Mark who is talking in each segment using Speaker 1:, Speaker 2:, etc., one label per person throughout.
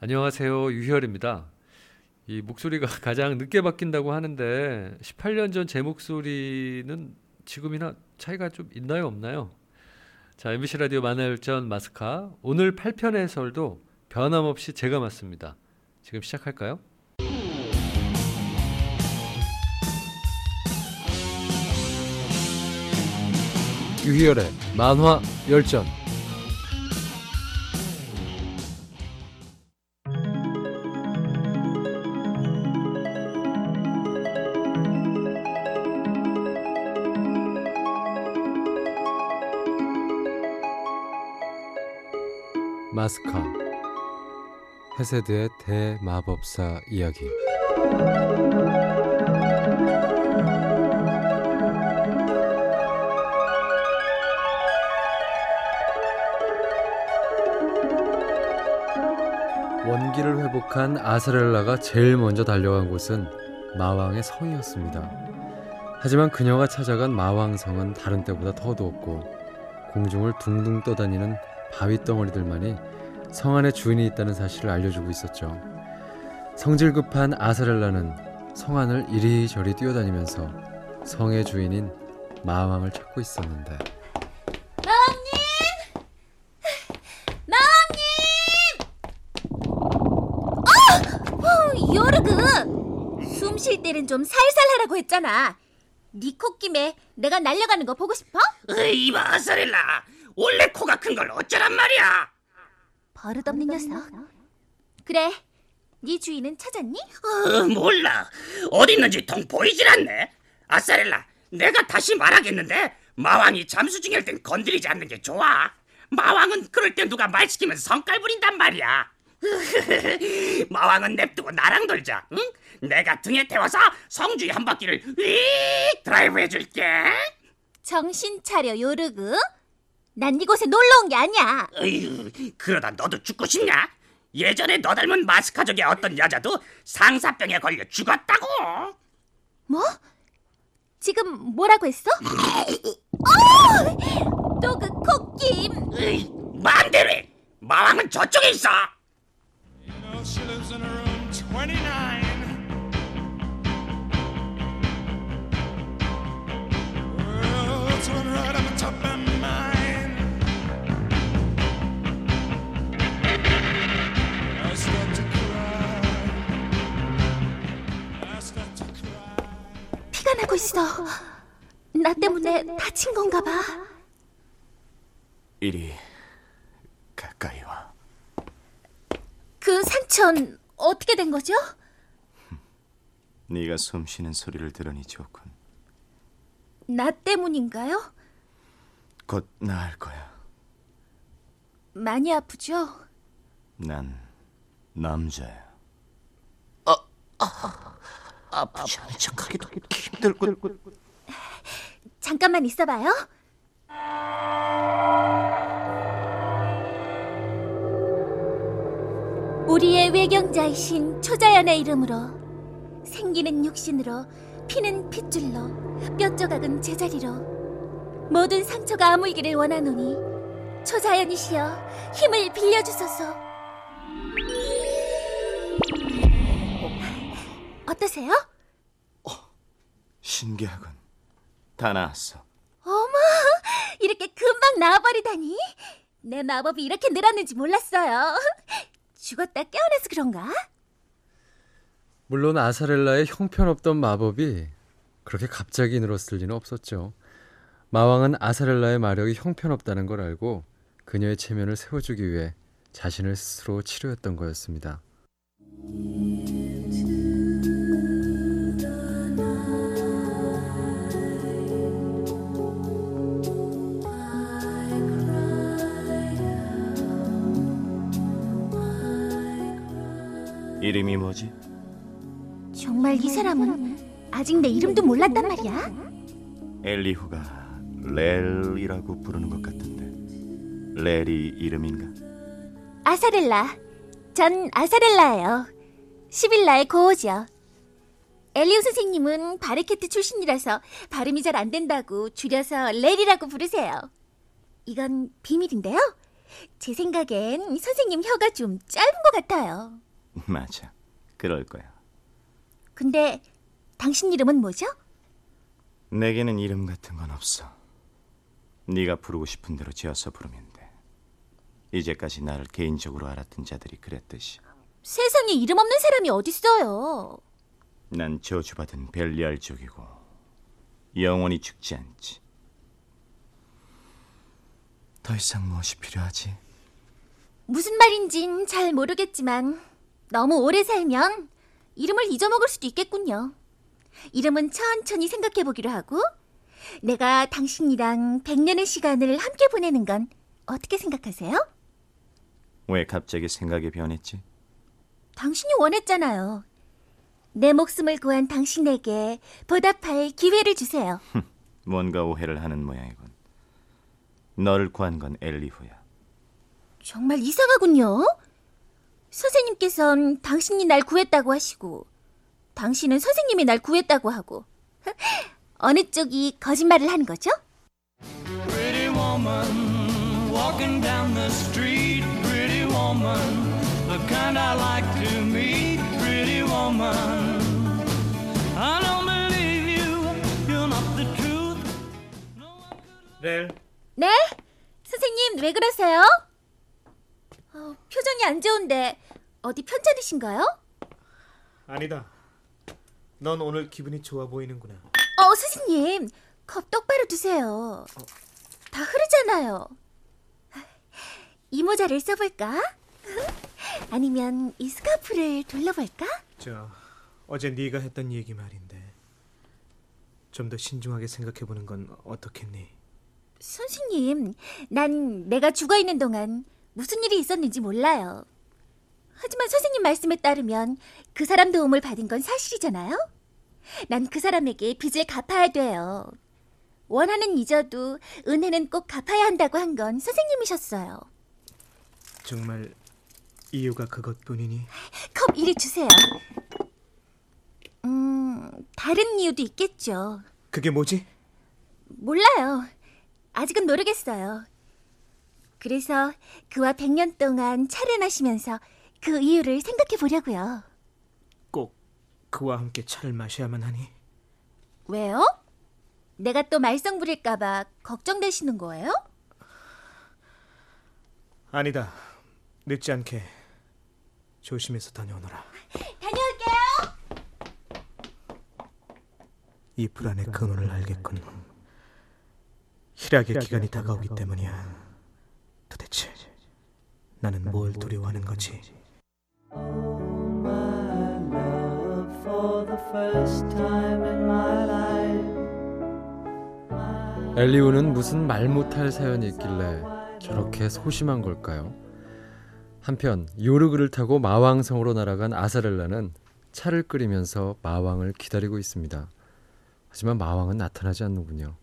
Speaker 1: 안녕하세요. 유희열입니다. 이 목소리가 가장 늦게 바뀐다고 하는데 18년 전 제 목소리는 지금이나 차이가 좀 있나요, 없나요? 자, MBC 라디오 만화열전 마스카 오늘 8편 해설도 변함없이 제가 맡습니다. 지금 시작할까요? 유희열의 만화 열전 마스카 헤세드의 대마법사 이야기 원기를 회복한 아사렐라가 제일 먼저 달려간 곳은 마왕의 성이었습니다. 하지만 그녀가 찾아간 마왕성은 다른 때보다 더 덥고 공중을 둥둥 떠다니는 바위 덩어리들만이 성 안에 주인이 있다는 사실을 알려주고 있었죠. 성질 급한 아사렐라는 성 안을 이리저리 뛰어다니면서 성의 주인인 마왕을 찾고 있었는데.
Speaker 2: 어, 요르그! 숨 쉴 때는 좀 살살 하라고 했잖아. 네 콧김에 내가 날려가는 거 보고 싶어?
Speaker 3: 으이 마사렐라 원래 코가 큰 걸 어쩌란 말이야?
Speaker 2: 버릇없는 녀석. 그래 네 주인은 찾았니?
Speaker 3: 어, 몰라. 어디 있는지 통 보이질 않네. 아사렐라 내가 다시 말하겠는데? 마왕이 잠수 중일 땐 건드리지 않는 게 좋아. 마왕은 그럴 때 누가 말 시키면 성깔 부린단 말이야. 마왕은 냅두고 나랑 놀자 응? 내가 등에 태워서 성주의 한 바퀴를 휙 드라이브 해줄게.
Speaker 2: 정신 차려 요르그 난 이곳에 놀러 온 게 아니야
Speaker 3: 어휴, 그러다 너도 죽고 싶냐? 예전에 너 닮은 마스카족의 어떤 여자도 상사병에 걸려 죽었다고.
Speaker 2: 뭐? 지금 뭐라고 했어? 어! 또그 콧김
Speaker 3: 으이, 마음대로 해. 마왕은 저쪽에 있어.
Speaker 4: You know,
Speaker 2: 때문에 다친 건가 봐
Speaker 4: 이리 가까이 와.
Speaker 2: 그 상처는 어떻게 된 거죠?
Speaker 4: 네가 숨 쉬는 소리를 들으니 좋군.
Speaker 2: 나 때문인가요?
Speaker 4: 곧 나을 거야.
Speaker 2: 많이 아프죠?
Speaker 4: 난 남자야.
Speaker 3: 아프지 않은 척하기도 힘들군.
Speaker 2: 잠깐만 있어봐요. 우리의 외경자이신 초자연의 이름으로 생기는 육신으로 피는 핏줄로 뼈조각은 제자리로 모든 상처가 아물기를 원하노니 초자연이시여 힘을 빌려주소서. 어떠세요?
Speaker 4: 신기하군. 다 나았어.
Speaker 2: 어머, 이렇게 금방 나와버리다니. 내 마법이 이렇게 늘었는지 몰랐어요. 죽었다 깨어나서 그런가?
Speaker 1: 물론 아사렐라의 형편없던 마법이 그렇게 갑자기 늘었을 리는 없었죠. 마왕은 아사렐라의 마력이 형편없다는 걸 알고 그녀의 체면을 세워주기 위해 자신을 스스로 치료했던 거였습니다.
Speaker 4: 이름이 뭐지?
Speaker 2: 정말 이 사람은 아직 내 이름도 몰랐단 말이야.
Speaker 4: 엘리후가 렐이라고 부르는 것 같은데 렐이 이름인가?
Speaker 2: 아사렐라. 전 아사렐라예요. 시빌라의 고우죠. 엘리오 선생님은 바르케트 출신이라서 발음이 잘 안 된다고 줄여서 렐이라고 부르세요. 이건 비밀인데요. 제 생각엔 선생님 혀가 좀 짧은 것 같아요.
Speaker 5: 맞아. 그럴 거야.
Speaker 2: 근데 당신 이름은 뭐죠?
Speaker 5: 내게는 이름 같은 건 없어. 네가 부르고 싶은 대로 지어서 부르면 돼. 이제까지 나를 개인적으로 알았던 자들이 그랬듯이.
Speaker 2: 세상에 이름 없는 사람이 어딨어요.
Speaker 5: 난 저주받은 벨리알 쪽이고 영원히 죽지 않지. 더 이상 무엇이 필요하지?
Speaker 2: 무슨 말인진 잘 모르겠지만 너무 오래 살면 이름을 잊어먹을 수도 있겠군요. 이름은 천천히 생각해 보기로 하고 내가 당신이랑 100년의 시간을 함께 보내는 건 어떻게 생각하세요?
Speaker 5: 왜 갑자기 생각이 변했지?
Speaker 2: 당신이 원했잖아요. 내 목숨을 구한 당신에게 보답할 기회를 주세요.
Speaker 5: 뭔가 오해를 하는 모양이군. 너를 구한 건 엘리후야.
Speaker 2: 정말 이상하군요. 선생님께선 당신이 날 구했다고 하시고, 당신은 선생님이 날 구했다고 하고, 어느 쪽이 거짓말을 하는 거죠?
Speaker 6: Pretty woman walking down the street. Pretty woman, the kind I like to meet. Pretty woman, I don't believe you. You're not the truth.
Speaker 4: 렐,
Speaker 2: 네? 선생님, 왜 그러세요? 어, 표정이 안 좋은데, 어디 편찮으신가요?
Speaker 4: 아니다. 넌 오늘 기분이 좋아 보이는구나.
Speaker 2: 어, 선생님, 컵 똑바로 두세요. 다 흐르잖아요. 이 모자를 써볼까? 아니면 이 스카프를 돌려볼까?
Speaker 4: 저 어제 네가 했던 얘기 말인데 좀 더 신중하게 생각해 보는 건 어떻겠니?
Speaker 2: 선생님, 난 내가 죽어 있는 동안 무슨 일이 있었는지 몰라요. 하지만 선생님 말씀에 따르면 그 사람 도움을 받은 건 사실이잖아요? 난 그 사람에게 빚을 갚아야 돼요. 원하는 잊어도 은혜는 꼭 갚아야 한다고 한 건 선생님이셨어요.
Speaker 4: 정말 이유가 그것뿐이니?
Speaker 2: 컵 이리 주세요. 음, 다른 이유도 있겠죠.
Speaker 4: 그게 뭐지?
Speaker 2: 몰라요. 아직은 모르겠어요. 그래서 그와 100년 동안 차를 마시면서 그 이유를 생각해 보려고요.
Speaker 4: 꼭 그와 함께 차를 마셔야만 하니?
Speaker 2: 왜요? 내가 또 말썽 부릴까봐 걱정되시는 거예요?
Speaker 4: 아니다. 늦지 않게 조심해서 다녀오너라.
Speaker 2: 다녀올게요.
Speaker 4: 이 불안의 근원을 알겠군. 희락의 기간이 다가오기 때문이야. 도대체 나는 뭘 두려워하는 거지?
Speaker 1: 엘리우는 무슨 말 못할 사연이 있길래 저렇게 소심한 걸까요? 한편 요르그를 타고 마왕성으로 날아간 아사렐라는 차를 끓이면서 마왕을 기다리고 있습니다. 하지만 마왕은 나타나지 않는군요.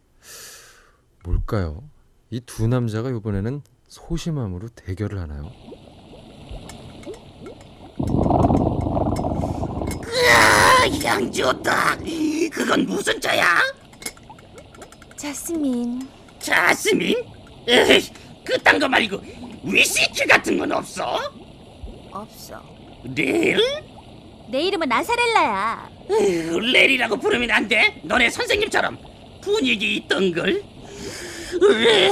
Speaker 1: 뭘까요? 이 두 남자가 이번에는 소심함으로 대결을 하나요?
Speaker 3: 아, 향 좋다. 그건 무슨 차야?
Speaker 2: 자스민,
Speaker 3: 자스민? 에이, 그딴 거 말고 위스키 같은 건 없어?
Speaker 2: 없어.
Speaker 3: 릴?
Speaker 2: 내 이름은 아사렐라야.
Speaker 3: 에휴, 렐이라고 부르면 안 돼? 너네 선생님처럼 분위기 있던 걸. 렐.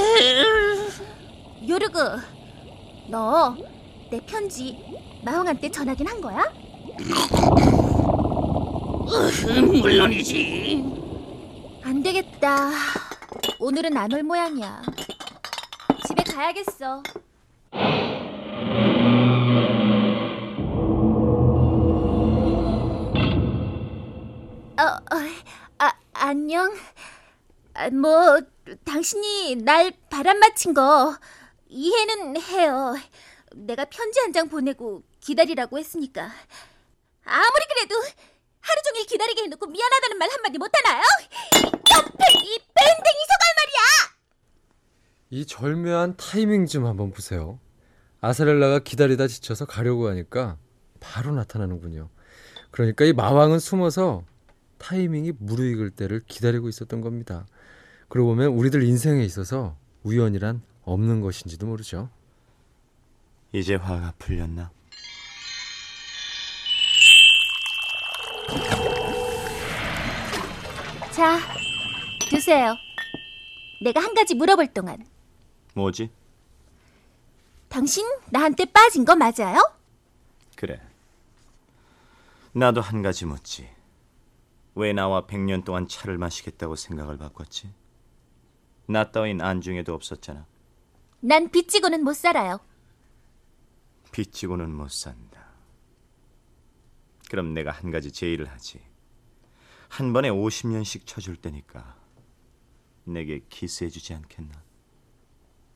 Speaker 2: 요르그, 너 내 편지 마왕한테 전하긴 한 거야?
Speaker 3: 으, 물론이지.
Speaker 2: 안 되겠다. 오늘은 안 올 모양이야. 집에 가야겠어. 어, 어, 아, 안녕. 아, 뭐, 당신이 날 바람 맞힌 거 이해는 해요. 내가 편지 한 장 보내고 기다리라고 했으니까. 아무리 그래도 말 한마디 못하나요? 옆에 이 밴댕이 소갈 말이야!
Speaker 1: 이 절묘한 타이밍 좀 한번 보세요. 아사렐라가 기다리다 지쳐서 가려고 하니까 바로 나타나는군요. 그러니까 이 마왕은 숨어서 타이밍이 무르익을 때를 기다리고 있었던 겁니다. 그러고 보면 우리들 인생에 있어서 우연이란 없는 것인지도 모르죠.
Speaker 5: 이제 화가 풀렸나?
Speaker 2: 자, 드세요. 내가 한 가지 물어볼 동안
Speaker 5: 뭐지?
Speaker 2: 당신 나한테 빠진 거 맞아요?
Speaker 5: 그래. 나도 한 가지 묻지. 왜 나와 백 년 동안 차를 마시겠다고 생각을 바꿨지? 나 따윈 안중에도 없었잖아.
Speaker 2: 난 빚지고는 못 살아요.
Speaker 5: 빚지고는 못 산다. 그럼 내가 한 가지 제의를 하지. 한 번에 50년씩 쳐줄 테니까 내게 키스해주지 않겠나?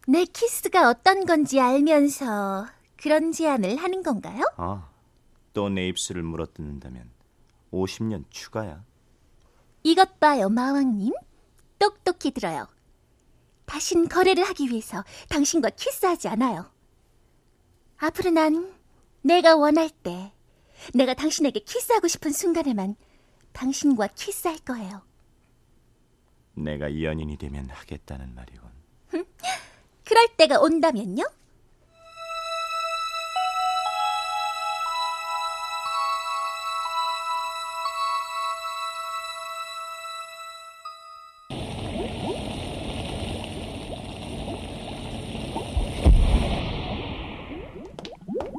Speaker 2: 내 키스가 어떤 건지 알면서 그런 제안을 하는 건가요?
Speaker 5: 아, 또 내 입술을 물어뜯는다면 50년 추가야.
Speaker 2: 이것 봐요, 마왕님. 똑똑히 들어요. 다신 거래를 하기 위해서 당신과 키스하지 않아요. 앞으로 난 내가 원할 때, 내가 당신에게 키스하고 싶은 순간에만 당신과 키스할 거예요.
Speaker 5: 내가 연인이 되면 하겠다는 말이군.
Speaker 2: 그럴 때가 온다면요?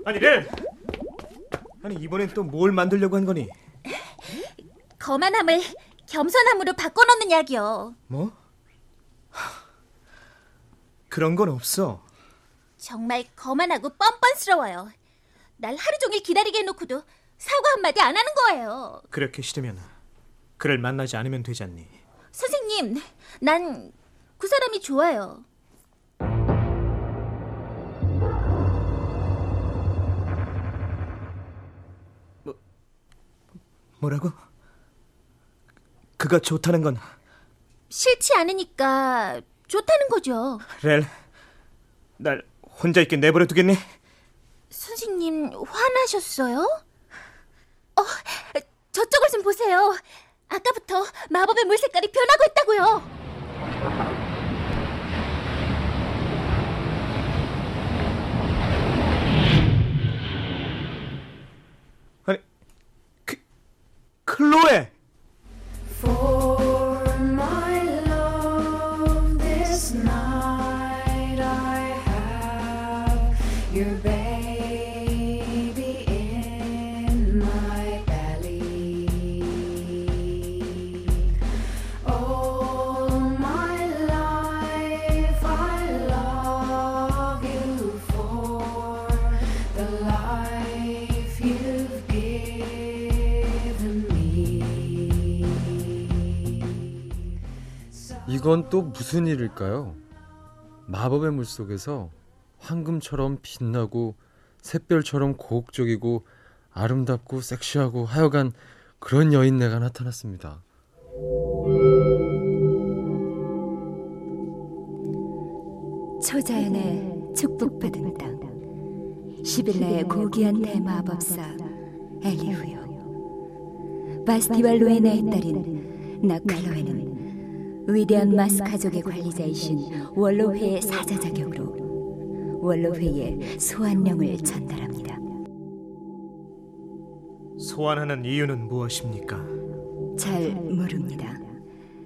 Speaker 4: 아니 렐. 아니 이번엔 또 뭘 만들려고 한 거니?
Speaker 2: 거만함을 겸손함으로 바꿔놓는 약이요.
Speaker 4: 뭐? 하, 그런 건 없어.
Speaker 2: 정말 거만하고 뻔뻔스러워요. 날 하루 종일 기다리게 해놓고도 사과 한마디 안 하는 거예요.
Speaker 4: 그렇게 싫으면 그를 만나지 않으면 되지 않니?
Speaker 2: 선생님, 난 그 사람이 좋아요.
Speaker 4: 뭐라고? 그가 좋다는 건
Speaker 2: 싫지 않으니까 좋다는 거죠.
Speaker 4: 렐. 날 혼자 있게 내버려 두겠니?
Speaker 2: 선생님, 화나셨어요? 어, 저쪽을 좀 보세요. 아까부터 마법의 물 색깔이 변하고 있다고요.
Speaker 4: 아니 그 클로에.
Speaker 1: 이건 또 무슨 일일까요? 마법의 물 속에서 황금처럼 빛나고 샛별처럼 고혹적이고 아름답고 섹시하고 하여간 그런 여인네가 나타났습니다.
Speaker 7: 초자연의 축복받은 땅 시빌라의 고귀한 대마법사 엘리후요 바스티발로에나의 딸인 나클로에는 위대한 마스 가족의 관리자이신 원로회의 사자 자격으로 원로회의 소환령을 전달합니다.
Speaker 4: 소환하는 이유는 무엇입니까?
Speaker 7: 잘 모릅니다.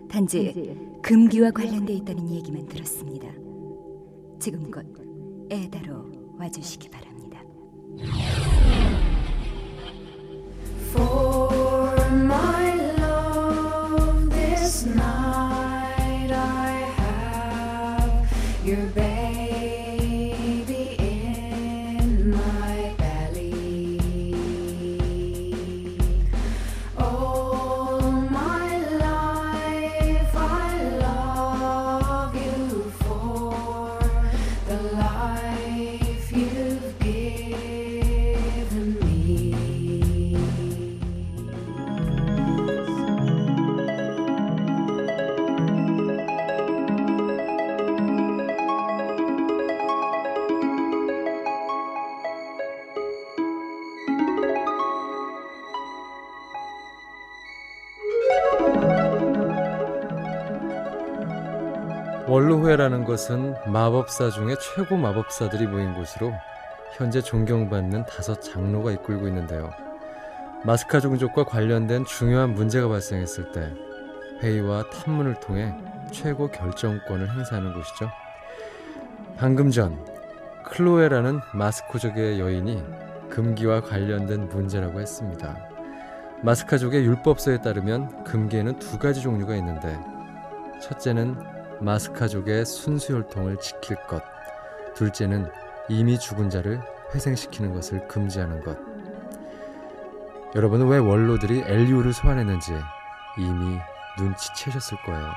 Speaker 7: 단지 금기와 관련돼 있다는 얘기만 들었습니다. 지금 곧 에다로 와주시기 바랍니다
Speaker 1: 원로회라는 것은 마법사 중에 최고 마법사들이 모인 곳으로 현재 존경받는 다섯 장로가 이끌고 있는데요. 마스카 종족과 관련된 중요한 문제가 발생했을 때 회의와 탐문을 통해 최고 결정권을 행사하는 곳이죠. 방금 전 클로에라는 마스코족의 여인이 금기와 관련된 문제라고 했습니다. 마스카족의 율법서에 따르면 금기에는 두 가지 종류가 있는데 첫째는 마스카족의 순수혈통을 지킬 것, 둘째는 이미 죽은 자를 회생시키는 것을 금지하는 것. 여러분은 왜 원로들이 엘리오를 소환했는지 이미 눈치채셨을 거예요.